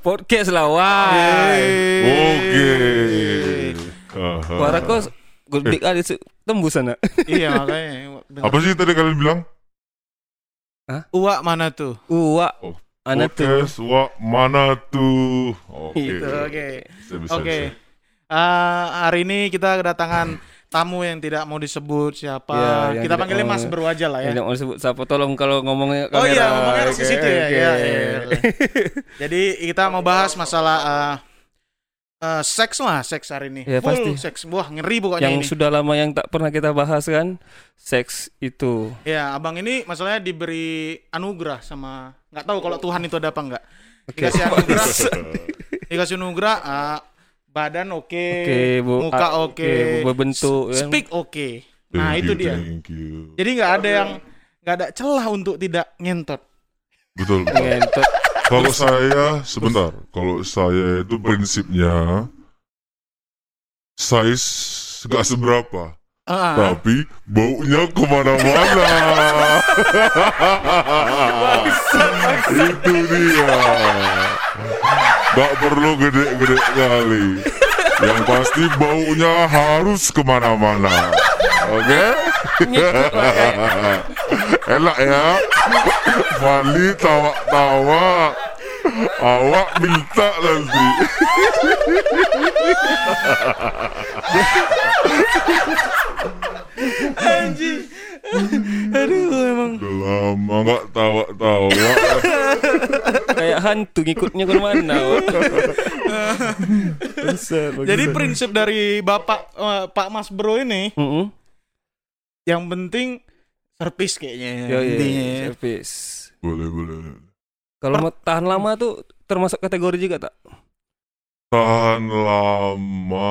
podcast lah wah. Oke. Kau gede kali se- tembus sana. iya makanya. Apa sih tadi kalian bilang? Uak mana tuh? Uwa. Oh, tuh. Podcast wa mana tuh? Oke. Gitu, Oke. Bisa, bisa, Oke. bisa. Eh, hari ini kita kedatangan tamu yang tidak mau disebut siapa. Ya, kita panggilnya Mas Bro aja lah ya. Tidak mau sebut siapa tolong kalau ngomongnya Oh kamera. iya, ngomongnya harus Oke, situ ya. oke. Iya, iya, iya. Jadi kita mau bahas masalah eh, eh, seks lah, seks hari ini. Ya, Full pasti. seks. Wah, ngeri pokoknya Yang ini. sudah lama yang tak pernah kita bahas kan seks itu. Ya, abang ini masalahnya diberi anugerah sama nggak tahu kalau Tuhan itu ada apa enggak. Oke. Dikasih anugerah, dikasih anugerah, ah, badan oke, Oke, Bu. muka Ah, oke, oke, berbentuk, kan. speak oke. Nah Thank itu you, dia. Thank you. Jadi nggak ada yang nggak ada celah untuk tidak ngentot. Betul. betul. Ngentot. Kalau saya sebentar, kalau saya itu prinsipnya size gak seberapa, Ah, tapi baunya ke mana-mana. itu dia. Gak perlu gede-gede kali. Yang pasti baunya harus ke mana-mana. Oke? Enak ya. Fali tawa-tawa. Awak minta nanti. anjing. Emang. Udah lama gak tawa-tawa. Kayak hantu ngikutnya ke mana. Jadi prinsip dari bapak eh, Pak Mas Bro ini Mm-mm. yang penting servis kayaknya Yo, yo, intinya ya. service. Boleh, boleh. Kalau mau tahan lama tuh termasuk kategori juga tak? Tahan lama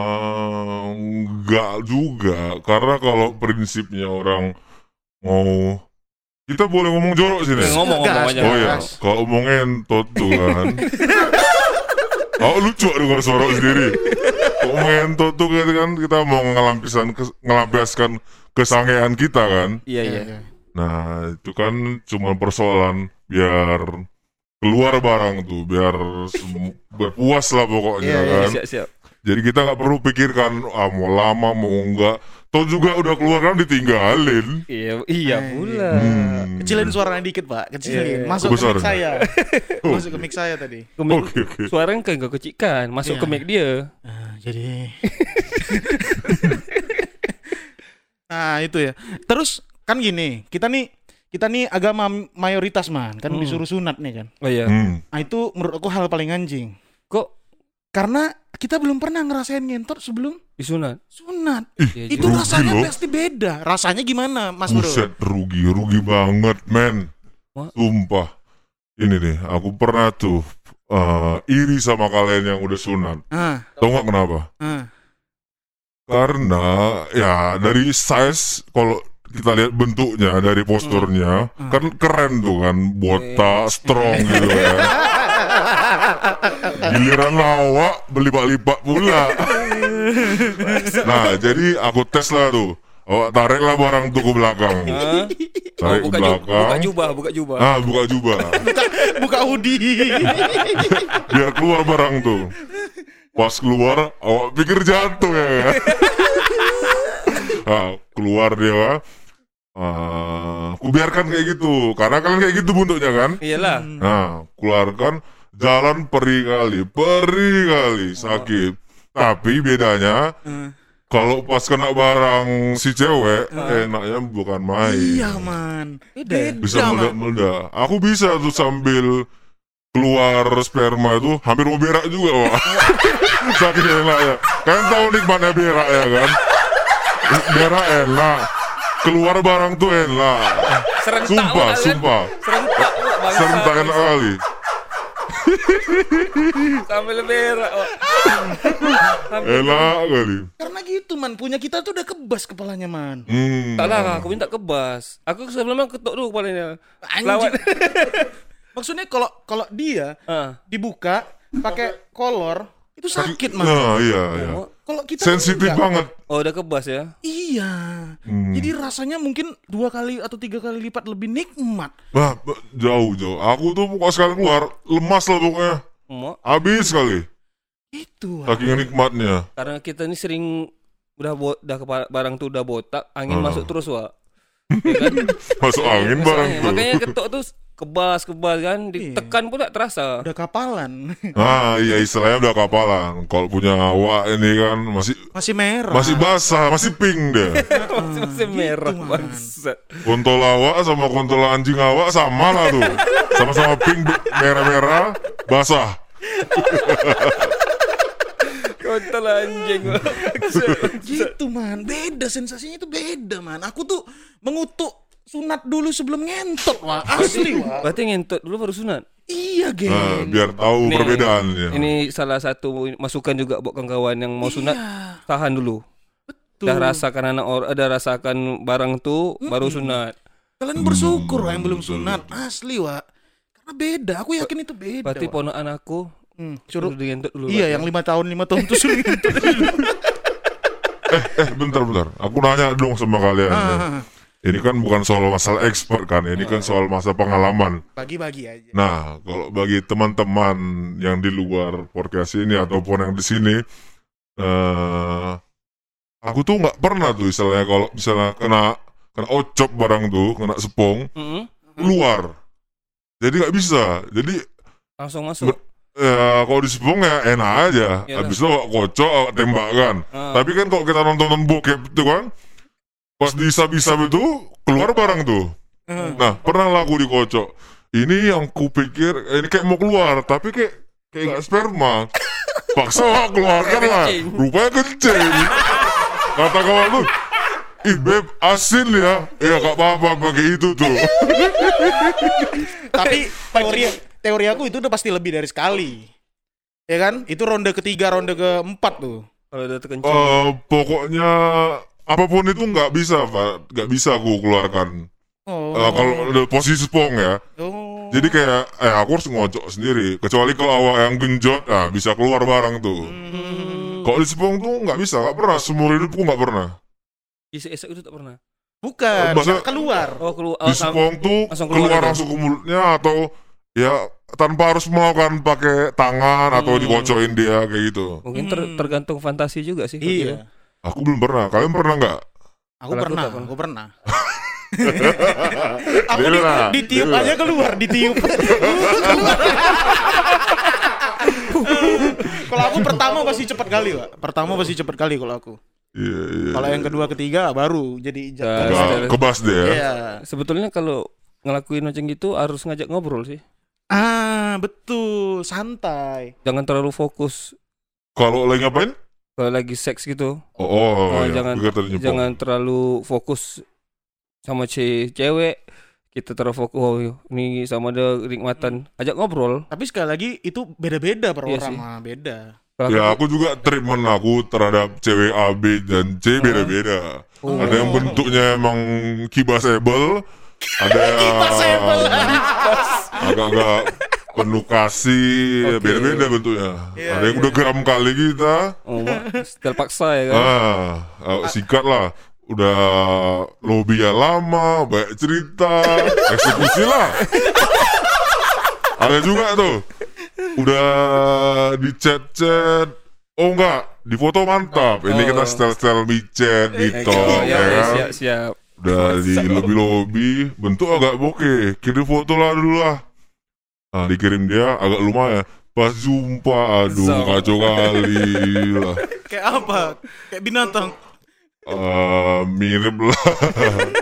enggak juga karena kalau prinsipnya orang mau kita boleh ngomong jorok sini. Ngomong-ngomong Gas, aja. Oh ya, gas. kalau mau ngentot tuh kan. Oh lucu dengar suara sendiri. Mau ngentot tuh kan kan kita mau ngelampisan kes- ngelampiaskan kesangean kita kan. Iya Iya, iya. iya. Nah itu kan cuma persoalan biar keluar barang tuh biar semu- biar puas lah pokoknya Iya, iya, kan. Siap siap. Jadi kita nggak perlu pikirkan ah mau lama mau enggak. Toh juga udah keluar kan ditinggalin. Iya iya Eh, pula. Hmm. Kecilin suaranya dikit pak, kecilin. Iya, iya. Masuk ke mic saya. Oh. Masuk ke mic saya tadi. Ke mic- Oke oke. Suaranya kan gak kecikan, masuk Iya. ke mic dia. Ah, jadi. nah itu ya. Terus kan gini, kita nih kita nih agama mayoritas man, kan Hmm. disuruh sunat nih kan. Oh iya. Hmm. Nah itu menurut aku hal paling anjing. Kok Karena kita belum pernah ngerasain ngentot sebelum disunat? sunat. Iya Itu. Rugi rasanya loh. pasti beda. Rasanya gimana, Mas Bro? Buset rugi, rugi banget men. Sumpah Ini nih, aku pernah tuh eh, Iri sama kalian yang udah sunat Ah, Tau gak kenapa? ah. Karena ya dari size Kalau kita lihat bentuknya dari posturnya Hmm. Kan keren tuh kan Botak, strong gitu kan Giliran awak Belipak-lipak pula Nah jadi aku tes lah tuh Awak tariklah barang tuh ke belakang? Oh, Tarik ke buka, ju- belakang buka jubah, buka jubah. Ah, buka jubah. Buka hoodie. Biar keluar barang tuh. Pas keluar, awak pikir jatuh ya ah, keluar dia kan. Ah, aku biarkan kayak gitu. Karena kan kayak gitu bentuknya kan. Iyalah. Nah, keluarkan jalan perih kali, perih kali, sakit. Tapi bedanya Hmm. kalau pas kena barang si cewek, enaknya bukan main. Iya man. Beda ya? bisa meledak-meledak. Aku bisa tuh sambil keluar sperma itu hampir mau berak juga, Wak. Saking enaknya. Kalian tahu nikmatnya berak ya kan? Berak enak. Keluar barang tuh enak. Serentak Sumpah, kalian. sumpah. Serentak. Serentak enak kali. Sambil berak. Wak. Enak kali. Karena gitu man, punya kita tuh udah kebas kepalanya man. Hmm. Tak lah, aku minta kebas. Aku sebelumnya ketuk dulu kepalanya. Anjing. Lawan. Maksudnya kalau kalau dia Ah. dibuka pakai kolor itu sakit man. Nah, iya, iya. Oh, Kalau kita kan Sensitif banget. Oh, udah kebas ya? Iya. Hmm. Jadi rasanya mungkin dua kali atau tiga kali lipat lebih nikmat. Bah, bah, jauh, jauh. Aku tuh pokoknya sekali keluar, lemas lah pokoknya. Mau Habis sekali. Itu. Saking nikmatnya. karena kita ini sering udah bo udah barang tuh udah botak, angin Ah. masuk terus, Wak. Ya kan? Masuk angin barang tuh. Makanya ketok tuh kebas kebas kan, ditekan pun tak terasa. Udah kapalan. Ah iya istilahnya udah kapalan. Kalau punya awak ini kan masih Masih merah. masih basah, masih pink deh. masih, masih merah man. bangsat. Kontol awak sama kontol anjing awak sama lah tuh. Sama-sama pink, merah-merah, basah. Kontol anjing. gitu man. Beda sensasinya itu beda man. Aku tuh mengutuk sunat dulu sebelum ngentot wah asli wah. Berarti ngentot dulu baru sunat. Iya geng. Nah, biar tahu Nih, perbedaannya. Ini salah satu masukan juga buat kawan-kawan yang mau sunat, Iya, tahan dulu. betul. Udah rasakan anak orang, ada rasakan barang tuh baru sunat. Kalian bersyukur wah yang belum sunat asli wah. Karena beda. Aku yakin itu beda. Berarti ponakan aku Hmm, suruh digentot dulu. Iya yang lima tahun lima tahun tuh suruh ngentot. Eh, bentar, bentar. Aku nanya dong sama kalian. ya. Ah, Ini kan bukan soal masalah expert kan, ini kan soal masa pengalaman. Bagi-bagi aja. Nah, kalau bagi teman-teman yang di luar podcast ini ataupun yang di sini, eh aku tuh nggak pernah tuh istilahnya kalau misalnya kena kena ocop barang tuh, kena sepong, Mm-mm. keluar. Jadi nggak bisa. Jadi Langsung masuk. Ya kalau di sepong ya enak aja. Iyalah. Habis itu kocok, awak tembakkan. Ah. Tapi kan kalau kita nonton bokep itu kan, pas disab-isab itu keluar barang tuh. Hmm. Nah, pernah lah aku dikocok. Ini yang kupikir ini kayak mau keluar, tapi kayak kayak gak sperma. Paksa lah keluarkan lah. Rupanya kencing. Kata kawan lu, ih beb asin ya. Ya gak apa-apa pakai itu tuh. Tapi teori teori aku itu udah pasti lebih dari sekali. Ya kan? Itu ronde ketiga, ronde keempat tuh. Kalau udah terkencing. Eh, pokoknya apa pun itu nggak bisa, Pak. Nggak bisa aku keluarkan. Oh. Eh, kalau udah posisi spong ya. oh. Jadi kayak eh aku harus ngocok sendiri. Kecuali kalau awak yang genjot, nah bisa keluar barang tuh. Hmm. Kalau di Sepong tuh nggak bisa, nggak pernah. Seumur hidupku nggak pernah. Isek-isek itu tak pernah. Bukan, Masa- keluar. Oh, keluar. Di Sepong tuh langsung keluar keluar langsung ke mulutnya atau ya tanpa harus melakukan pakai tangan atau Hmm. dikocokin dia kayak gitu. Mungkin ter- Hmm. tergantung fantasi juga sih. Iya. Aku belum pernah. Kalian pernah nggak? Aku pernah, aku pernah. aku di, ditiup aja keluar, ditiup. kalau aku pertama pasti cepat kali, Pak. Pertama pasti cepat kali kalau aku. Iya, iya. Kalau yang kedua, ketiga baru jadi. Nah, kebas deh ya. Iya. Sebetulnya kalau ngelakuin macam gitu harus ngajak ngobrol sih. Ah, betul, santai. Jangan terlalu fokus Kalau lagi ngapain? kalau lagi seks gitu. Oh, oh, Oh, iya. jangan jangan terlalu fokus sama ce cewek. Kita terlalu fokus oh, ini sama ada nikmatan. Ajak ngobrol. Tapi sekali lagi itu beda-beda per Iya orang, mah beda. Kalau Ya aku- aku juga treatment aku terhadap cewek A, B, dan C beda-beda. Oh. Ada yang bentuknya emang kibasable, ada agak-agak penuh kasih, Oke. beda-beda bentuknya. Iya, ada yang iya. udah geram kali kita, Oh, setel paksa ya kan. ah, ah, sikat lah. Udah lobby ya lama, banyak cerita, eksekusi lah. Ada juga tuh, udah di chat-chat, oh enggak, di foto mantap. Ini kita Oh. style-style micet, gitu, Oh, ya ya, ya, kan? siap, siap. Udah di lobby-lobby, bentuk agak bokeh. Kirim foto lah dulu lah. Nah, dikirim dia agak lumayan. Pas jumpa, aduh So. kacau kali lah. Kayak apa? Kayak binatang. Eh, mirip lah.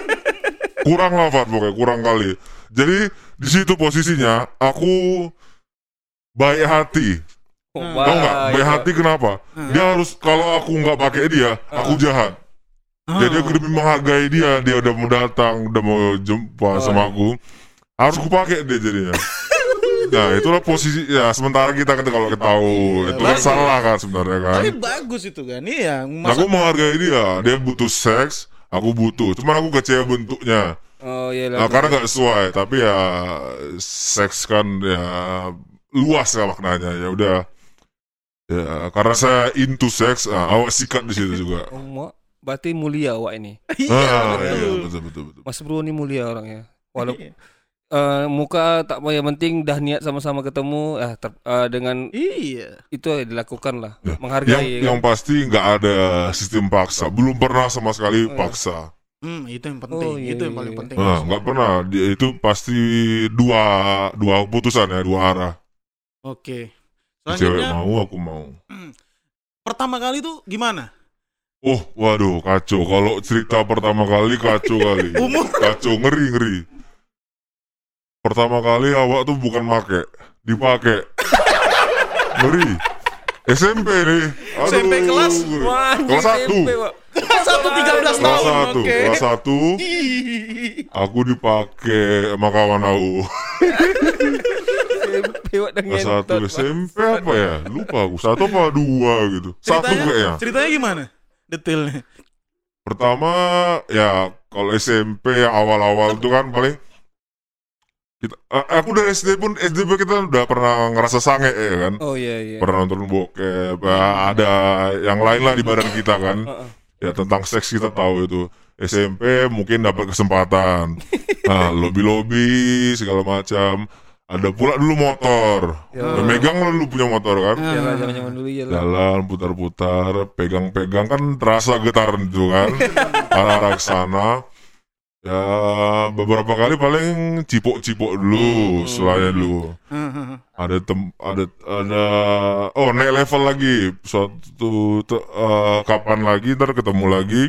kurang lah Fat, pokoknya kurang kali. Jadi di situ posisinya aku baik hati. Oh, Hmm. Tahu nggak? Baik itu. hati kenapa? Hmm. Dia harus kalau aku nggak pakai dia, aku jahat. Jadi aku lebih menghargai dia, dia udah mau datang, udah mau jumpa Oh, sama iya. aku. Harus aku pakai dia jadinya. nah itulah posisi ya sementara kita kan kalau tahu itu kan salah kan sebenarnya kan. Tapi bagus itu kan. Iya, Nah, aku menghargai dia, dia butuh seks, aku butuh. Cuman aku kecewa bentuknya. Oh iya lah. Nah, karena nggak sesuai, tapi ya seks kan ya luas ya maknanya. Ya udah. Ya, karena saya into seks, ah, awak sikat di situ juga. Oh, berarti mulia awak ini. iya, Ah, betul. iya, betul betul betul. Mas Bro ini mulia orangnya. Walaupun Iya. eh, muka tak apa yang penting dah niat sama-sama ketemu ah ter- eh, dengan Iya. itu yang dilakukan lah Ya. menghargai Yang kan? yang pasti nggak ada sistem paksa. Belum pernah sama sekali paksa. Hmm, itu yang penting. Oh, iya, itu yang iya, paling iya. penting. Nah, nggak pernah. Dia itu pasti dua dua keputusan ya, dua arah. Oke. Cewek Selanjutnya mau, aku mau. pertama kali tuh gimana? Oh, waduh, kacau. Kalau cerita pertama kali kacau kali. Umur? Kacau, ngeri, ngeri. Pertama kali awak tuh bukan make, dipakai. ngeri. SMP nih. Aduh, SMP kelas? ngeri. Wah, Kelas satu. Pak. Satu tiga belas Kelas tahun. satu, Oke. kelas satu. Aku dipakai sama kawan aku. SMP, Kelas satu. SMP apa ya? Lupa aku. Satu apa dua gitu. Satu Ceritanya, kayaknya. ceritanya gimana? Detailnya. Pertama ya kalau SMP awal-awal itu kan paling kita, a- aku dari SD pun SD pun kita udah pernah ngerasa sange ya kan. Oh iya iya. Pernah nonton bokep, ya, ada yang lain lah di badan kita kan. Ya tentang seks kita tahu itu. SMP mungkin dapat kesempatan. Nah, lobby-lobby segala macam. Ada pula dulu motor. Ya. Megang lah dulu punya motor kan. Ya lah zaman-zaman dulu ya lah. Jalan putar-putar, pegang-pegang kan terasa getar itu kan. Arah-arah sana. Ya beberapa kali paling cipok-cipok dulu, selain dulu. Ada tem ada ada oh naik level lagi suatu eh, kapan lagi ntar ketemu lagi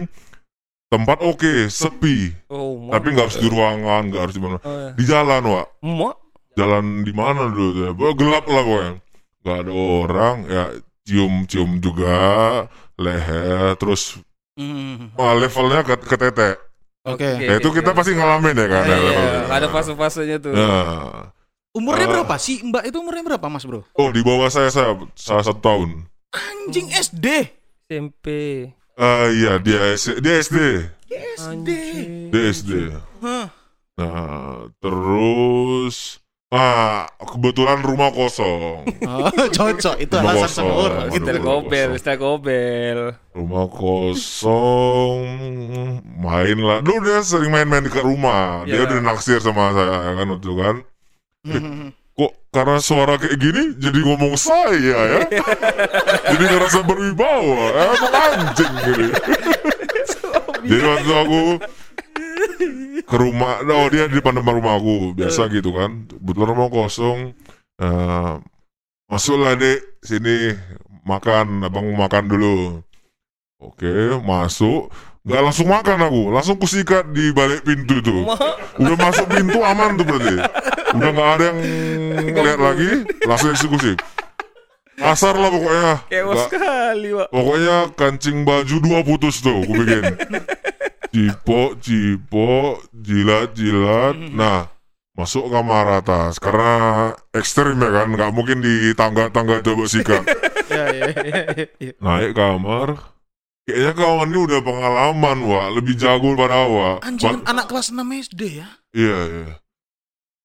tempat oke sepi Oh, tapi nggak harus di ruangan nggak harus di mana Oh, ya. di jalan wa Mak? Jalan di mana dulu tuh ya gelap lah pokoknya nggak ada orang ya cium cium juga leher terus Hmm. ah, levelnya ke, ke tete Oke. ya itu kita pasti ngalamin ya kan Iya, ya, levelnya. ada fase-fasenya tuh. Nah. Umurnya Ah. berapa sih? Mbak itu umurnya berapa, Mas Bro? oh di bawah saya saya salah satu tahun Anjing SD. SMP. ah iya dia SD SD. dia SD Hah. nah terus ah kebetulan rumah kosong Oh, cocok. Itu Rumah alasan kosong. sama orang. Kita rumah gobel, kosong. kita gobel. rumah kosong main lah dulu dia sering main-main dekat rumah dia Ya. udah naksir sama saya kan waktu itu kan Hmm. kok karena suara kayak gini jadi ngomong saya ya jadi ngerasa berwibawa emang anjing gini jadi waktu aku ke rumah. Oh dia di depan depan rumah aku. Biasa gitu kan. Kebetulan rumah kosong. Eh masuklah dek sini. Makan. Abang makan dulu. Oke masuk. Nggak langsung makan aku. Langsung kusikat di balik pintu tuh udah masuk pintu aman tuh berarti. Udah nggak ada yang lihat lagi langsung eksekusi. Asar lah pokoknya. Kewas sekali, Pak. pokoknya kancing baju dua putus tuh aku bikin cipok cipok jilat jilat nah masuk kamar atas. Karena ekstrim ya kan nggak mungkin di tangga tangga coba sikat Ya, ya, ya, naik kamar. Kayaknya kawan ini udah pengalaman wah lebih jago daripada awak Anjing Ba- anak kelas 6 SD ya. Iya, iya.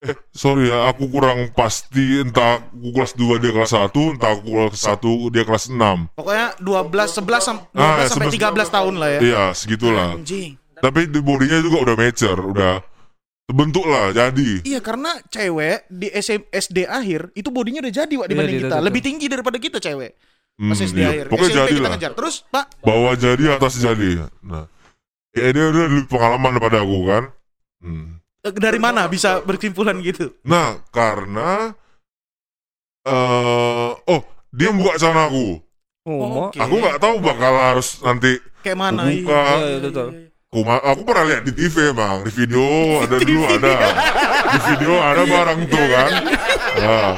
Eh, sorry ya, aku kurang pasti entah aku kelas 2 dia kelas 1, entah aku kelas 1 dia kelas 6. Pokoknya 12 11 sam- 12 Ah, sampai 11. 13 tahun lah ya. Iya, segitulah. Anjing. Tapi di bodinya juga udah mature, udah terbentuk lah, jadi. Iya karena cewek di SM, SD akhir itu bodinya udah jadi Wak dibanding Iya, kita. iya, Lebih tinggi daripada kita cewek. Hmm, Pas SD iya. akhir. Pokoknya SMP jadi kita lah. ngejar. Terus, Pak, Bawah jadi, atas jadi. Nah, kayak dia udah lebih pengalaman daripada aku kan. Hmm. Eh, dari mana bisa berkesimpulan gitu? Nah, karena eh oh, dia buka celana aku. Oh. Oke. Aku nggak tahu bakal harus nanti Kayak mana? Buka. Iya, Iya, betul. Aku, ma- aku pernah lihat di TV emang di video ada dulu ada di video ada barang tuh kan nah,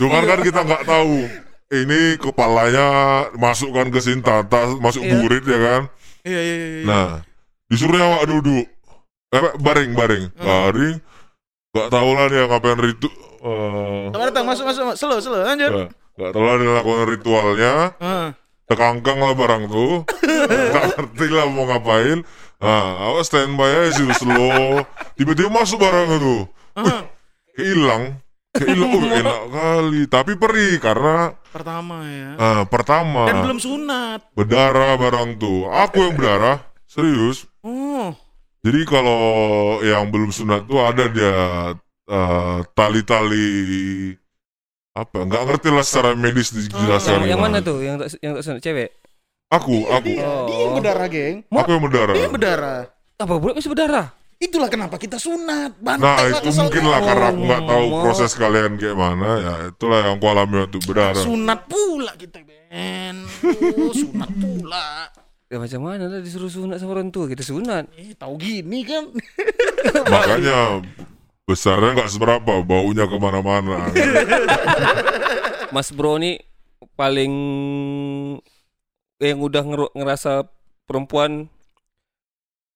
cuman kan kita nggak tahu ini kepalanya masukkan ke sintata masuk Iya. burit ya kan Iya, iya, iya. nah disuruh awak duduk eh, baring baring baring nggak tahu lah dia ngapain ritu Sama datang masuk masuk masuk. Slow, slow. Lanjut. nggak tahu lah dia lakukan ritualnya Ah. tekangkang lah barang tuh nggak ngerti lah mau ngapain nah awak standby aja sih slow tiba-tiba masuk barang itu Ah. hilang hilang oh, enak kali tapi perih karena Pertama ya. ah, pertama Dan belum sunat. berdarah barang tuh aku yang berdarah serius Oh. Jadi kalau yang belum sunat tuh ada dia eh, tali-tali apa nggak ngerti lah secara medis dijelaskan Yang, yang gimana. mana tuh? Yang tak yang tak sunat cewek? aku aku Dia, Oh. dia yang berdarah, geng. aku yang berdarah Dia yang berdarah. Apa bulat bisa berdarah? Itulah kenapa kita sunat. nah Bantai lah itu mungkin lah karena aku nggak tahu Oh. proses kalian kayak mana ya itulah yang aku alami waktu berdarah Sunat pula kita, Ben. Oh, sunat pula. Ya macam mana lah disuruh sunat sama orang tua kita sunat. Eh, tahu gini kan. makanya besarnya nggak seberapa baunya ke mana-mana Mas Bro ni paling yang udah ngerasa perempuan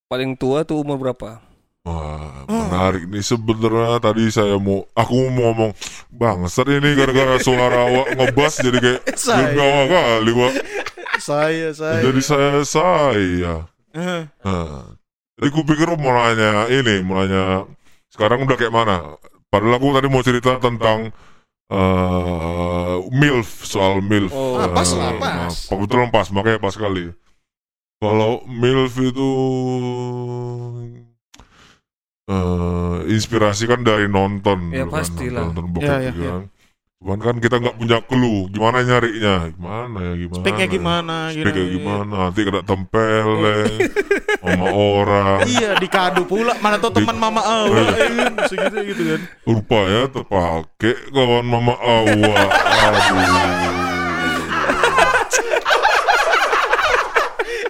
paling tua tuh umur berapa? Wah, menarik nih sebenarnya tadi saya mau aku mau ngomong bangsat ini gara-gara suara awak ngebas jadi kayak Saya. gawa kali Wak. Saya, saya. jadi saya saya nah, jadi ku pikir mau nanya ini mau nanya sekarang udah kayak mana padahal aku tadi mau cerita tentang eh milf soal milf Oh. Ah, pas lah, pas. nah, kebetulan pas makanya pas sekali kalau milf itu eh inspirasi kan dari nonton Ya, kan, pastilah. nonton bokep Ya, ya, gitu ya. kan. Cuman kan kita nggak punya clue gimana nyarinya gimana ya gimana speknya gimana gitu. speknya gimana nanti kena tempeleng sama orang Iya, dikadu pula. Mana tuh teman mama awal. Segitu gitu kan. rupanya terpakai kawan mama aduh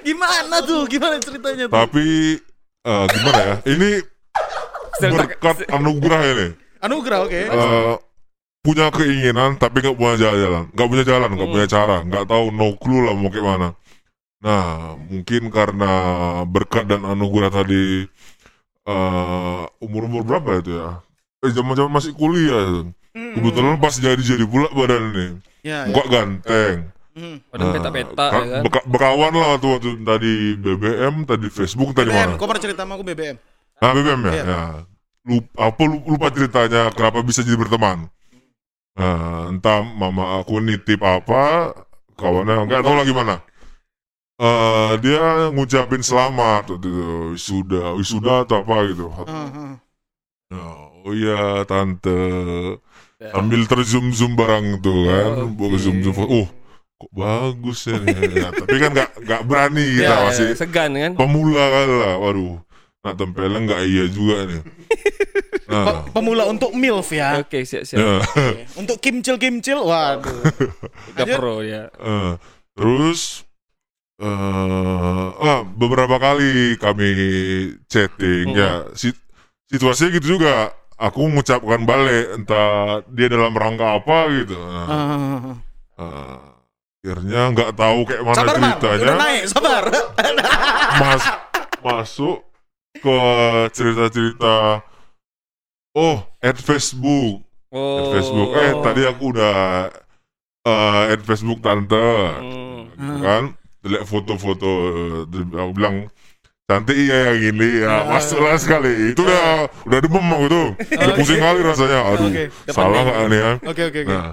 Gimana tuh? Gimana ceritanya tuh? tapi eh, gimana ya ini berkat anugerah ini Anugerah, oke. Eh, punya keinginan tapi nggak punya jalan nggak punya jalan nggak Hmm. punya cara nggak tahu no clue lah mau kayak mana nah mungkin karena berkat dan anugerah tadi eh umur umur berapa itu ya eh zaman zaman masih kuliah itu. Hmm. kebetulan pas jadi jadi pula badan ini Ya, ya. muka ganteng Hmm. Pada Nah, peta-peta kan ya kan. beka- bekawan lah tuh waktu tadi BBM tadi Facebook tadi BBM, mana kau pernah cerita sama aku BBM? Nah BBM ya, Iya. ya. Lupa, apa lu- lupa ceritanya kenapa bisa jadi berteman. Nah, entah mama aku nitip apa, kawannya nggak tahu lagi mana. Eh dia ngucapin selamat waktu itu wisuda, wisuda atau apa gitu. Ah. Nah, oh iya tante, ambil terzoom zoom barang tuh kan, Oke. bawa zoom zoom. Oh, kok bagus ya. nih. Nah, tapi kan nggak nggak berani kita Ya, masih ya, segan kan. pemula kan lah, waduh. Nah tempeleng nggak iya juga nih. Pe- Pemula untuk MILF ya. Oke, siap-siap. ya, Oke. Untuk kimcil-kimcil, waduh. Udah pro ya. eh, terus eh ah, beberapa kali kami chatting Hmm. ya si- situasinya gitu juga. Aku mengucapkan balik entah dia dalam rangka apa gitu. Nah, Ah. eh, akhirnya nggak tahu kayak mana Sabar, Bang. ceritanya. Udah naik, sabar. mas masuk ke cerita-cerita oh add Facebook. Oh. add Facebook. Eh tadi aku udah eh, add Facebook tante. Hmm. gitu kan? Lihat foto-foto aku bilang cantik iya yang ini ya masuklah sekali. Itu udah udah demam aku tuh. Udah pusing kali rasanya. Aduh Oke. salah nggak nih ya? Oke, oke, oke. nah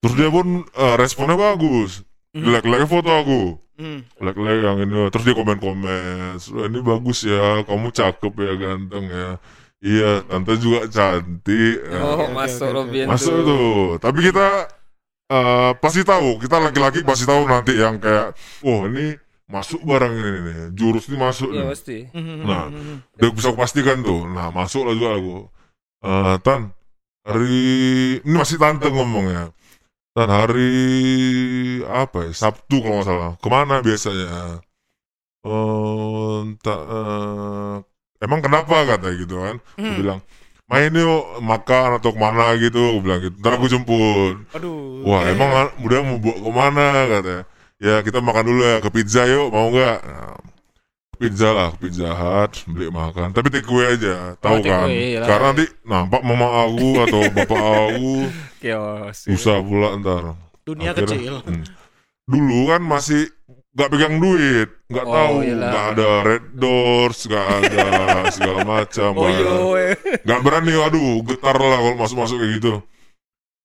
terus dia pun eh, responnya bagus. Hmm. like like foto aku. Hmm. like-like yang ini. Terus dia komen-komen "Wah, ini bagus ya kamu cakep ya ganteng ya iya tante juga cantik. Oh, oke, masuk oke. Robin masuk tuh. tuh. Tapi kita eh, pasti tahu. Kita laki-laki pasti tahu nanti yang kayak oh ini masuk barang ini nih. Jurus ini masuk Iya nih. pasti. Hmm. Nah. udah bisa aku pastikan tuh. Nah masuk lah juga aku Eh, tan hari ini masih tante ngomongnya. Dan hari apa ya? Sabtu kalau nggak salah. Ke mana biasanya? Eh entah, eh, emang kenapa kata gitu kan Hmm. bilang main yuk makan atau ke mana gitu aku bilang gitu ntar aku jemput Aduh. wah oke. emang udah mau bawa ke mana katanya ya kita makan dulu ya ke pizza yuk mau nggak nah, pizza lah pizza hut beli makan tapi take away aja tahu take kan away karena nanti nampak mama aku atau bapak aku Chaos. susah pula ntar Dunia Akhirnya, kecil. hmm. dulu kan masih nggak pegang duit nggak Oh, tahu. iyalah. nggak ada red doors nggak ada segala macam Oh nggak ada- iya. nggak berani aduh getar lah kalau masuk masuk kayak gitu.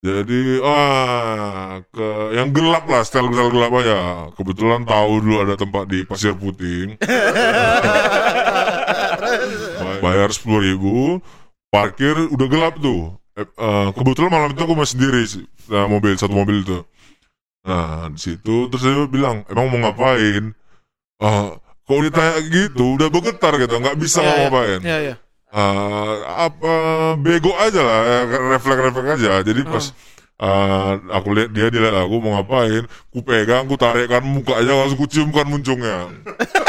Jadi ah ke yang gelap lah style style gelap aja. Kebetulan tahu dulu ada tempat di pasir putih. Bayar sepuluh ribu parkir udah gelap tuh. Eh, eh, kebetulan malam itu aku masih sendiri sih nah, mobil satu mobil itu nah di situ terus dia bilang emang mau ngapain? Eh, kalau ditanya gitu udah bergetar gitu nggak bisa mau iya. ngapain. Iya, iya. Eh, apa bego aja lah eh, refleks-refleks aja. Jadi pas eh, aku lihat dia dia lihat aku mau ngapain ku pegang ku tarik kan muka aja langsung ku cium kan muncungnya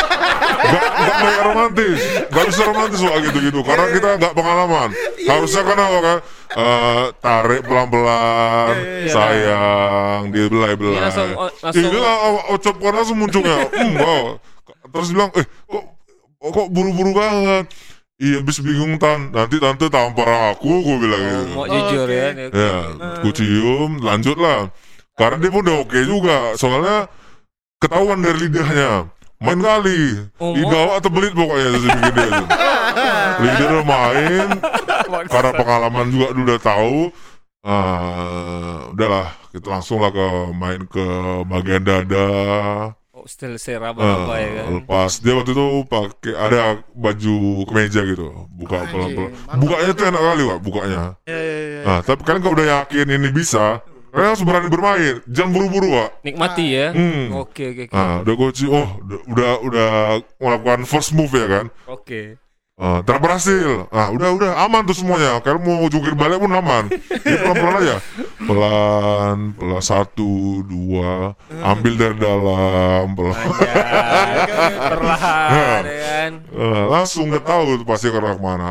Gak, gak banyak romantis. Gak bisa romantis soal gitu-gitu Karena kita gak pengalaman. Harusnya kan apa kan? Eh, Tarik pelan-pelan Iya, iya. Sayang Dia Dibelai-belai langsung langsung Ini lah ocop kan langsung muncungnya hmm, wow. Terus bilang Eh kok kok buru-buru banget? Iya habis bingung tan Nanti tante tampar aku Gue bilang oh, gitu mau jujur ya. Ya Gue cium Lanjut lah Karena dia pun udah oke juga Soalnya Ketahuan dari lidahnya Main kali. Oh, Dibawa atau belit pokoknya tuh. Lidah udah main. Karena pengalaman juga udah tahu. Ah, Udahlah Kita langsung lah ke Main ke bagian dada. Oh, still seraba Ah, apa ya kan. Lepas. Dia waktu itu pakai Ada baju kemeja gitu. Buka Anjing, pelan-pelan. mantap. Bukanya tuh enak kali Wak Bukanya. Iya, iya, iya. Nah, tapi kalian kalau udah yakin ini bisa, kalian harus berani bermain. Jangan buru-buru, Pak. Nikmati ya. Hmm. Oke oke oke. Nah, udah gue ci- oh, udah, udah melakukan first move ya kan. Oke. Ah, terberhasil. Nah, udah udah aman tuh semuanya. Kalian mau jungkir balik pun aman. Jadi pelan-pelan aja. Pelan, pelan satu, dua, ambil dari dalam, pelan. Perlahan ya kan. Eh, langsung udah tahu tuh pasti karena ke mana.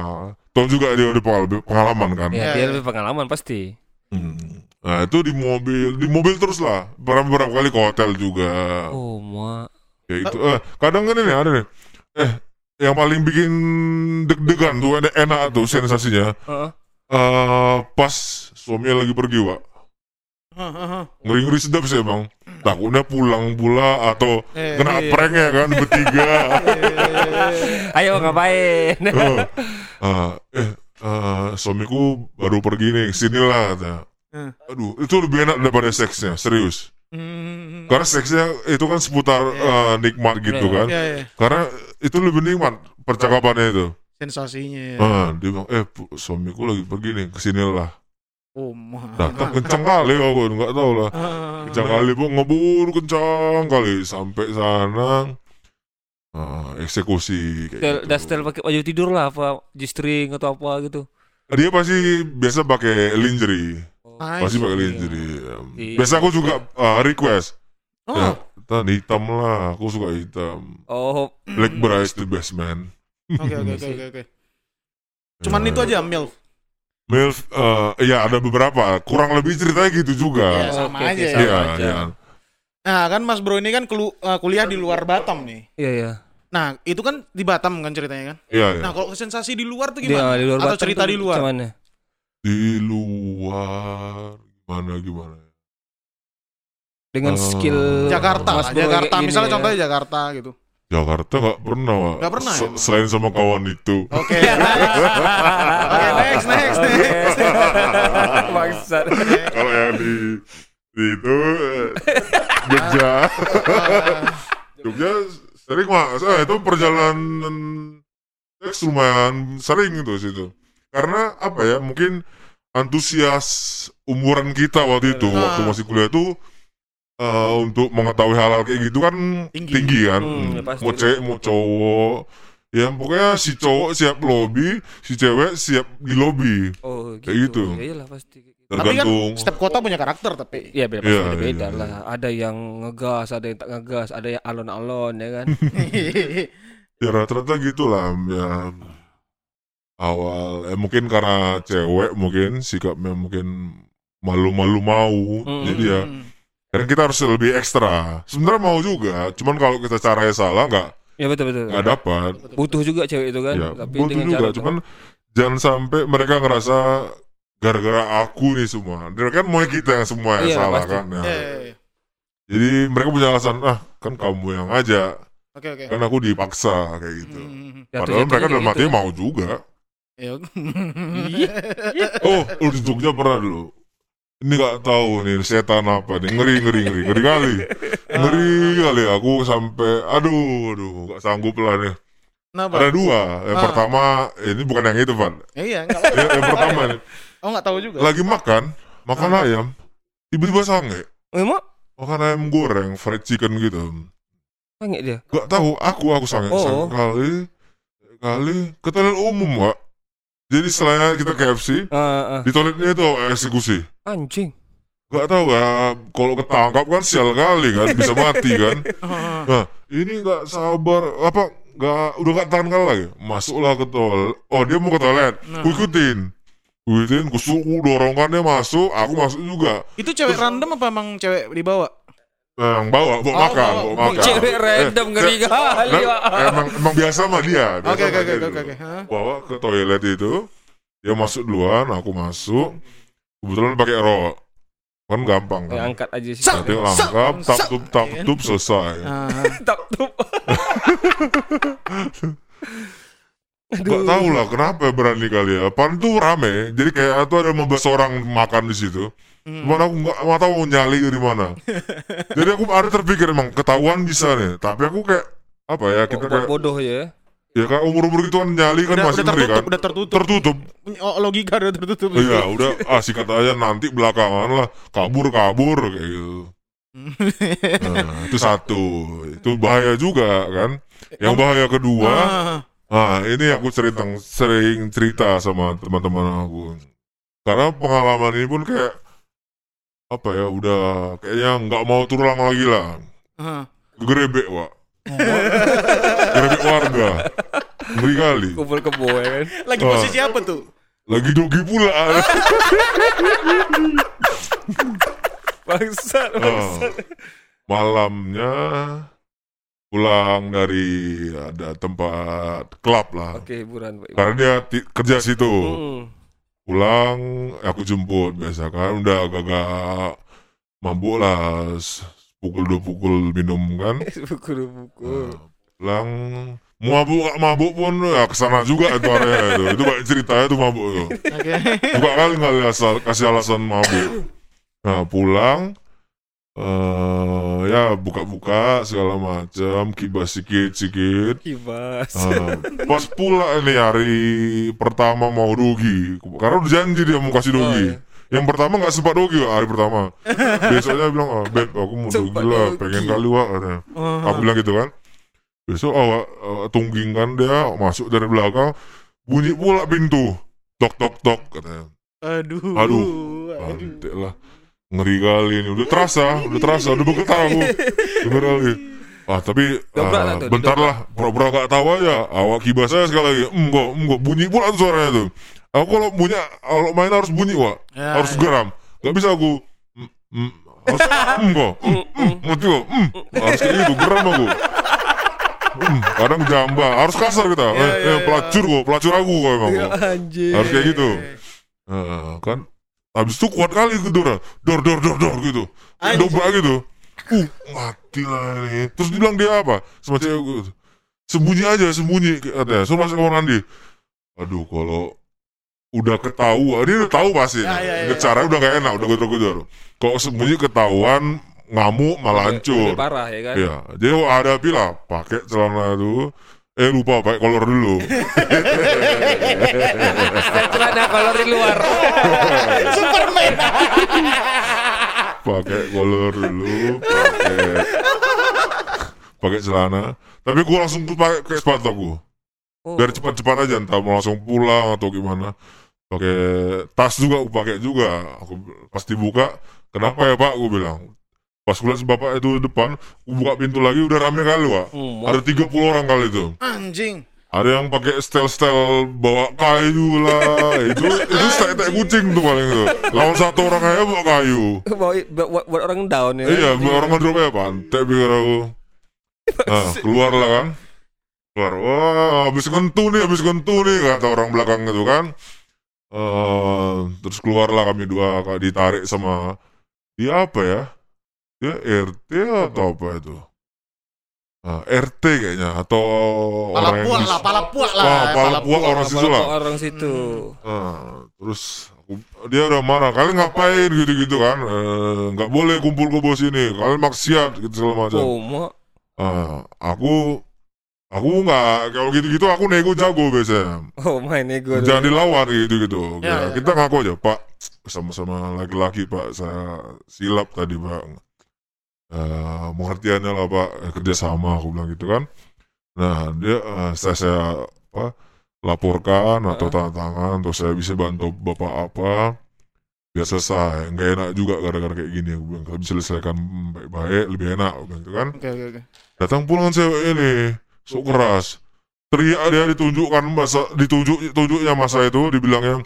Tom juga dia udah pengal- pengalaman kan. Ya, Iya, dia iya. lebih pengalaman pasti. Hmm. Nah itu di mobil, di mobil terus lah. Beberapa, beberapa kali ke hotel juga. Oh, ma. Ya itu. Eh, kadang kan ini ada nih. Eh, yang paling bikin deg-degan tuh enak, enak tuh sensasinya. Heeh. eh pas suaminya lagi pergi, Pak. Ngeri-ngeri sedap sih emang. Takutnya pulang pula atau Eh, kena iya. prank ya kan bertiga. Ayo ngapain? Oh. Ah, eh, eh, suamiku baru pergi nih, sinilah katanya. Hmm. Aduh, itu lebih enak daripada seksnya, serius. Hmm. Karena seksnya itu kan seputar eh, nikmat gitu Iya. kan. Iya, iya. Karena itu lebih nikmat percakapannya itu. Sensasinya. ya. Ah, dia bilang, eh suamiku lagi pergi nih, ke sinilah. Oh. Datang kencang kali aku, nggak tahu lah. Ah. Kencang kali pun ngebur kencang kali sampai sana. ah, eksekusi kayak gitu. udah setel pakai baju tidur lah apa G-string atau apa gitu. Dia pasti biasa pakai lingerie. Pasti pakai Iya. lingerie. Iya. Biasa aku juga ah, request. Oh, Ya, tan hitam lah, aku suka hitam. Oh, Black Bryce the best man. oke oke oke oke oke. Cuman Ya. itu aja MILF. MILF, eh, ya ada beberapa. Kurang lebih ceritanya gitu juga. Iya, sama Oke, oke, aja ya. sama Iya, aja. iya. Nah, kan Mas Bro ini kan kelu- eh, kuliah di luar Batam nih. Iya iya. Nah, itu kan di Batam kan ceritanya kan. Iya, iya. Nah, kalau sensasi di luar tuh gimana? di luar Atau Batam cerita di luar? macam mana? Di luar gimana gimana. Dengan Eh, skill Jakarta, Mas Jakarta. gini Misalnya ya. contohnya Jakarta gitu. Jakarta nggak pernah, Wak. Nggak pernah ya? Selain sama kawan itu. Oke. Oke, next, next, next. Bangsat. Kalau yang di, di itu eh, Jogja. Jogja sering mas, itu perjalanan seks lumayan sering itu situ. Karena apa ya, mungkin antusias umuran kita waktu itu, Ah. waktu masih kuliah itu eh, untuk mengetahui hal-hal kayak gitu kan Tinggi. tinggi, kan. Hmm, ya mau cewek mau cowok, ya pokoknya si cowok siap lobby, si cewek siap di lobby. Oh, gitu. Kayak gitu. Ya iyalah pasti. gitu. Tapi kan Tergantung. setiap kota punya karakter tapi. Iya beda Iya, pasti beda iya. lah. Ada yang ngegas, ada yang tak ngegas, ada yang alon-alon ya kan. ya rata-rata gitulah ya awal eh mungkin karena cewek mungkin sikapnya mungkin malu-malu mau Hmm. jadi ya Hmm. karena kita harus lebih ekstra sebenarnya mau juga cuman kalau kita caranya salah nggak Ya betul betul. nggak dapat Butuh juga cewek itu kan. ya Tapi butuh juga cara cuman jangan sampai mereka ngerasa gara-gara aku nih semua dia kan mau kita yang semua yang Iya, salah pasti. kan ya. Iya. jadi mereka punya alasan ah kan kamu yang aja Oke, oke. kan aku dipaksa kayak gitu Hmm. jatuh- padahal mereka dalam gitu hati kan. mau juga Ya. Oh, di Jogja pernah dulu. Ini gak tahu nih setan apa nih. Ngeri, ngeri, ngeri, ngeri kali. Ngeri kali aku sampai aduh, aduh, gak sanggup lah nih. Kenapa? Ada dua. Yang Ah. pertama ini bukan yang itu, Pak. Eh, iya, enggak. Yang, yang pertama nih, Oh, enggak tahu juga. lagi makan, makan Ah. ayam, tiba-tiba sange. Emang Makan ayam goreng, fried chicken gitu. sange dia. Gak tahu, aku aku sange, Oh. sange kali, kali ke umum, Pak. Jadi selain kita KFC, Ah, ah. di toiletnya itu eksekusi. Anjing. Gak tahu ya, kalau ketangkap kan sial kali kan, bisa mati kan. Ah, Nah, ini gak sabar, apa, gak, udah gak tahan kali lagi. Masuklah ke toilet, oh dia mau ke toilet, Nah. ku ikutin. Ku ikutin, ku suku dorongan dia masuk, aku masuk juga. Itu cewek random apa emang cewek dibawa? Yang bawa, bawa Oh, makan, bawa. bawa makan. Cewek random Eh, ngeri kali. Nah, emang, emang biasa mah dia. biasa Oke, oke, oke, oke? Bawa ke toilet itu, dia masuk duluan, aku masuk. Kebetulan pakai rok. Kan gampang Eh, kan. angkat aja sih. Nanti langkap, tap tup tap Iya. tup selesai. Ah, Tak tuh. Gak tahu lah kenapa berani kali ya. Pan tuh rame, jadi kayak tuh ada 15 orang makan di situ. Hmm. Cuman aku nggak nggak tahu mau nyali dari mana. jadi aku ada terpikir emang ketahuan bisa nih. Tapi aku kayak apa ya kita kayak bodoh ya. ya kayak umur umur gitu kan nyali kan Udah, masih udah ngeri tertutup, kan. udah tertutup. Tertutup. Oh, logika udah tertutup. Iya udah ah sikat aja nanti belakangan lah kabur kabur kayak gitu. Nah, itu satu itu bahaya juga kan. Yang bahaya kedua. Ah, Nah, ini aku cerita sering cerita sama teman-teman aku. Karena pengalaman ini pun kayak apa ya, udah kayaknya nggak mau terulang lagi lah. ah. Gerebek, Wak. Gerebek warga. Ngeri kali. Kumpul kebo ya kan. Lagi Ah. posisi apa tuh? Lagi dogi pula. Bangsat. Ah. Malamnya pulang dari ada tempat klub lah. Oke, hiburan Pak. Karena dia kerja situ. Hmm. Pulang aku jemput biasa kan. Udah agak-agak mabuk lah pukul dua pukul minum kan. Pukul-pukul. Nah, pulang. Mabuk gak mabuk pun ya ke sana juga itu area itu. Itu banyak ceritanya tuh mabuk tuh. Oke. buka kali asal kasih alasan mabuk. Nah pulang eh ya buka-buka segala macam kibas sikit-sikit Kibas. Ah, pas pula nih hari pertama mau dogi karena udah janji dia mau kasih dogi Oh, iya. yang pertama nggak sempat Wak, hari pertama besoknya bilang oh, beb aku mau dogi lah pengen kali wak katanya Ah. aku bilang gitu kan besok awak uh, tungging kan dia masuk dari belakang bunyi pula pintu tok tok tok katanya Aduh. Aduh. Aduh. Lah ngeri kali ini udah terasa udah terasa udah bergetar aku denger kali ah tapi Dobrak tuh, bentar didobrak. lah pura-pura gak tahu aja. Awak kibas saya sekali lagi enggak enggak bunyi pula suaranya tuh. Aku kalau bunyi kalau main harus bunyi wak. Ya, harus ya. geram. Gak bisa aku mm, mm, harus enggak mm, mm, ngerti kok mm, harus kayak gitu geram aku. Mm, kadang jamba harus kasar kita. Ya, eh, ya, eh, ya. pelacur kok pelacur aku kok emang Ya, harus kayak gitu. Nah, kan habis itu kuat kali gitu dor dor dor dor dor gitu. Dobrak gitu. Uh mati lah ini. Terus dibilang dia apa? Gue gitu. sembunyi aja sembunyi katanya. Suruh masuk kamar mandi. Aduh kalau udah ketahuan dia udah tahu pasti. Ya, ya, ya. cara udah gak enak udah gedor gedor kalau sembunyi ketahuan ngamuk malah hancur. parah ya kan. Iya, jadi ada pila pakai celana itu eh lupa pakai kolor dulu celana kolor di luar. Superman. pakai kolor dulu pakai pakai celana tapi gue langsung tuh pakai kayak sepatu aku Oh. biar cepat-cepat aja entah mau langsung pulang atau gimana pakai tas juga aku pakai juga aku pasti buka kenapa ya pak gue bilang pas gue si bapak itu di depan gue buka pintu lagi udah rame kali pak. Hmm, ada 30 orang kali itu. Anjing. ada yang pakai stel-stel bawa kayu lah. Itu itu stek kucing tuh paling tuh lawan satu orang aja bawa kayu. Bawa- buat, buat orang down ya. iya bawa orang ngedrop ya pantai pikir aku. Nah keluar lah kan. Keluar. Wah habis kentu nih habis kentu nih kata orang belakang itu kan. Eh, terus keluarlah kami dua kak ditarik sama dia apa ya dia RT atau apa itu Ah, RT kayaknya atau Pala orang dis- lah, pala puak lah. Wah, pala puak orang situ lah. Orang situ. Terus aku, dia udah marah kalian ngapain gitu-gitu kan Eh, nggak boleh kumpul ke bos ini kalian maksiat gitu segala macam Oh. Ah, aku Aku nggak kalau gitu-gitu aku nego jago biasanya. Oh main ego tuh. Jangan dilawan gitu-gitu. Ya, Ya, ya. kita ngaku aja, Pak. Sama-sama laki-laki, Pak. Saya silap tadi, Pak. Eh, pengertiannya lah, Pak. Eh, kerjasama, aku bilang gitu kan. Nah, dia eh, saya, saya apa, laporkan atau tanda tangan atau saya bisa bantu Bapak apa. Biar selesai. Nggak enak juga gara-gara kayak gini. Aku bilang, kalau bisa selesaikan baik-baik, lebih enak. Aku bilang gitu kan. Oke oke oke. Datang pulang cewek ini, sok keras. Teriak dia ditunjukkan masa ditunjuk tunjuknya masa itu dibilangnya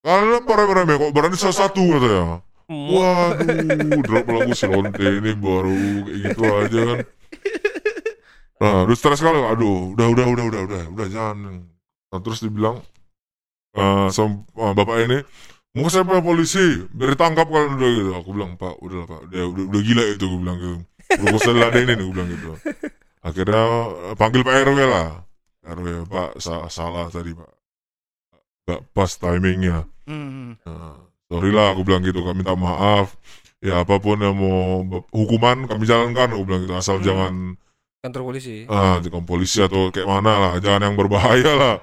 kalian para remeh kok berani salah satu katanya. Waduh, drop lagu si Lonte ini baru kayak gitu aja kan. Nah, udah stres sekali. Aduh, udah, udah, udah, udah, udah, udah jangan. Nah, terus dibilang eh sama eh, bapak ini, mau saya polisi, biar ditangkap kalian udah gitu. Aku bilang, Pak, udah lah Pak, dia udah, udah gila itu, gue bilang gitu. Udah usah ladenin, gue bilang gitu. Akhirnya eh, panggil Pak RW lah. RW, Pak, sa- salah tadi Pak. Gak pas timingnya. Hmm. Nah, sorry lah aku bilang gitu kami minta maaf. Ya apa pun yang mau hukuman kami jalankan. Aku bilang gitu asal Hmm. jangan Kantor polisi. ah di polisi atau kayak mana lah. Jangan yang berbahaya lah.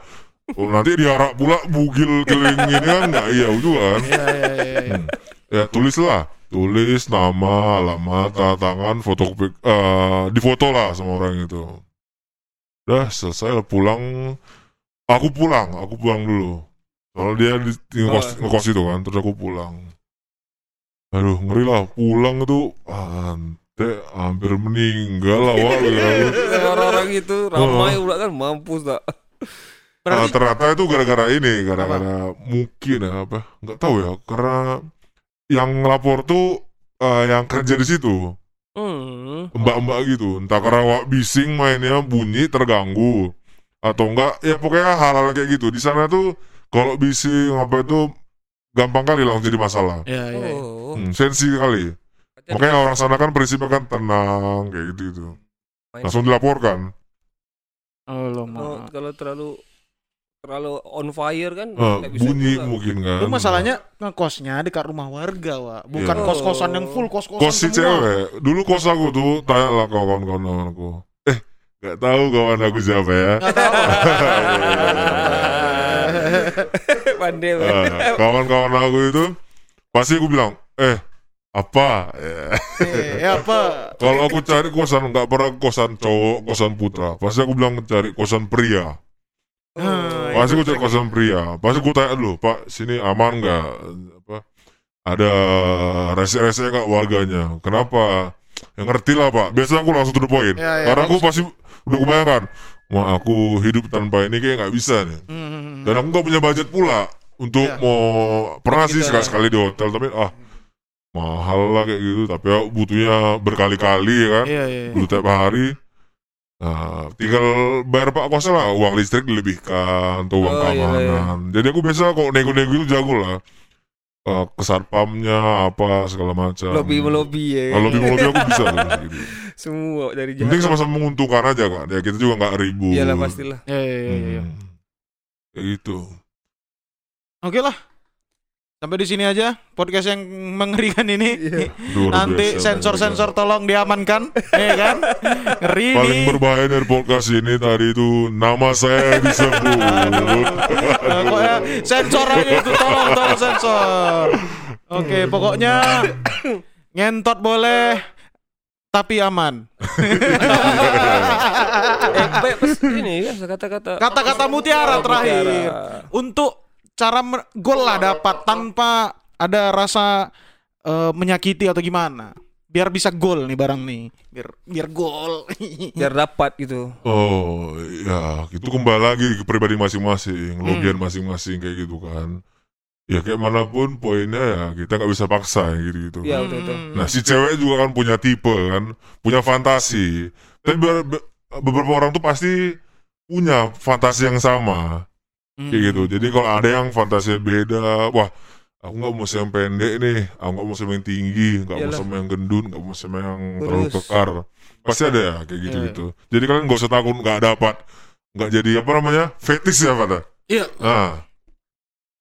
Oh, nanti diarak pula bugil keliling ini kan? Nggak iya juga kan? Iya iya iya. Hmm. ya tulislah tulis nama alamat tanda tangan foto eh difoto lah sama orang itu. Udah selesai pulang. Aku pulang aku pulang dulu soalnya dia di, di ngekos, Oh. ngekos itu kan terus aku pulang. Aduh ngeri lah pulang itu ante hampir meninggal lah wah Orang-orang itu ramai pula kan mampus tak. Ah, Berarti ternyata itu gara-gara ini gara-gara mungkin ya apa? Nggak tahu ya karena yang lapor tuh eh, yang kerja di situ. Hmm. mbak-mbak gitu entah karena wak bising mainnya bunyi terganggu. Atau enggak ya pokoknya hal-hal kayak gitu. Di sana tuh kalau bising apa itu gampang kali langsung jadi masalah Iya iya. iya. Oh. hmm, sensi kali makanya orang sana kan prinsipnya kan tenang kayak gitu gitu langsung dilaporkan Oh Oh, kalau terlalu terlalu on fire kan bisa bunyi juga. mungkin kan Lu masalahnya ngekosnya dekat rumah warga, Wak. Bukan Iya. kos-kosan yang full kos-kosan kos si cewek dulu kos aku tuh tanya lah kawan-kawan aku eh nggak tahu kawan aku siapa ya. pandai Eh, banget. kawan-kawan aku itu pasti aku bilang eh apa. Eh, ya apa? kalau aku cari kosan nggak pernah kosan cowok kosan putra. Pasti aku bilang cari kosan pria. Hmm, pasti aku cari kosan pria. Pasti aku tanya dulu pak sini aman nggak? Apa? Ada rese-rese nggak warganya? Kenapa? Yang ngerti lah pak. Biasanya aku langsung to the point Ya, ya, karena aku pasti udah kebayangkan wah aku hidup tanpa ini kayak nggak bisa nih Hmm. dan aku nggak punya budget pula untuk Ya. mau pernah sih Kita- sekali-sekali di hotel tapi ah mahal lah kayak gitu tapi ya butuhnya berkali-kali ya kan Iya iya. iya. butuh tiap hari nah tinggal bayar pak kosnya lah uang listrik dilebihkan atau uang Oh, iya, keamanan jadi aku biasa kok nego-nego itu jago lah Eh, ke satpamnya apa segala macam Lobby melobi ya. kalau lebih lebih aku bisa tuh, gitu. Semua dari penting jalan. sama-sama menguntungkan aja kan ya kita juga nggak ribut Iyalah pastilah. Iya iya iya. iya. Hmm. kayak gitu Oke lah. Sampai di sini aja podcast yang mengerikan ini. Iya. Luar Nanti sensor-sensor tolong diamankan, ya kan? Ngeri paling nih. berbahaya dari podcast ini tadi itu nama saya disebut Nah, kok ya, sensor aja itu tolong tolong sensor. Oke, pokoknya ngentot boleh tapi aman. eh, ini kan kata-kata Kata-kata mutiara Oh, terakhir. mutiara. Untuk cara gol lah dapat tanpa ada rasa eh, menyakiti atau gimana. Biar bisa gol nih barang nih. Biar biar gol. biar dapat gitu. Oh ya, itu kembali lagi ke pribadi masing-masing, Hmm. logian masing-masing kayak gitu kan. Ya kayak mana pun poinnya ya kita nggak bisa paksa gitu gitu. Iya betul betul. Hmm. Nah si cewek juga kan punya tipe kan, punya fantasi. Tapi be- be- beberapa orang tuh pasti punya fantasi yang sama Hmm. kayak gitu. Jadi kalau ada yang fantasi beda, wah aku nggak mau sama yang pendek nih, aku nggak mau sama yang tinggi, nggak mau sama yang gendut, nggak mau sama yang terlalu Terus. kekar. Pasti ada ya kayak gitu Iya. gitu. Jadi kalian nggak usah takut nggak dapat, nggak jadi apa namanya fetish ya pada. Iya. Ah.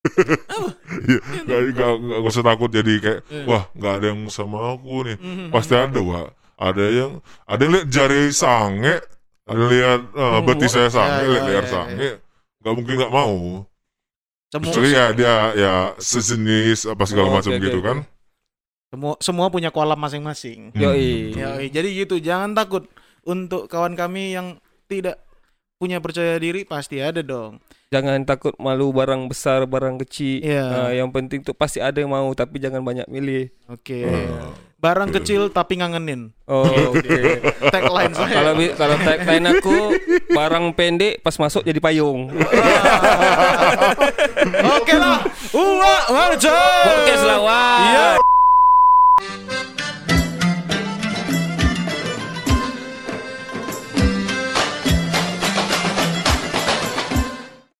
Iya, nggak nggak nggak usah takut jadi kayak Iya. wah nggak ada yang sama aku nih. Hmm. Pasti ada, Wak. Ada yang ada yang lihat jari sange lihat uh, betis saya sange, Ya, ya, lihat leher ya, sange, nggak mungkin nggak mau. Semua Kecuali ya dia ya sejenis apa segala Oh, macam oke, gitu oke. kan. semua semua punya kolam masing-masing. Hmm. Yoi. Ya, jadi gitu, jangan takut untuk kawan kami yang tidak punya percaya diri pasti ada dong. Jangan takut malu barang besar, barang kecil. Iya. Ah, yang penting tuh pasti ada yang mau tapi jangan banyak milih. Oke. Ah. Barang kecil tapi ngangenin. Oh, oke. Tagline saya. kalau kalau tagline aku barang pendek pas masuk jadi payung. Oke lah. Uwa, Marja. Podcast lawan. Iya.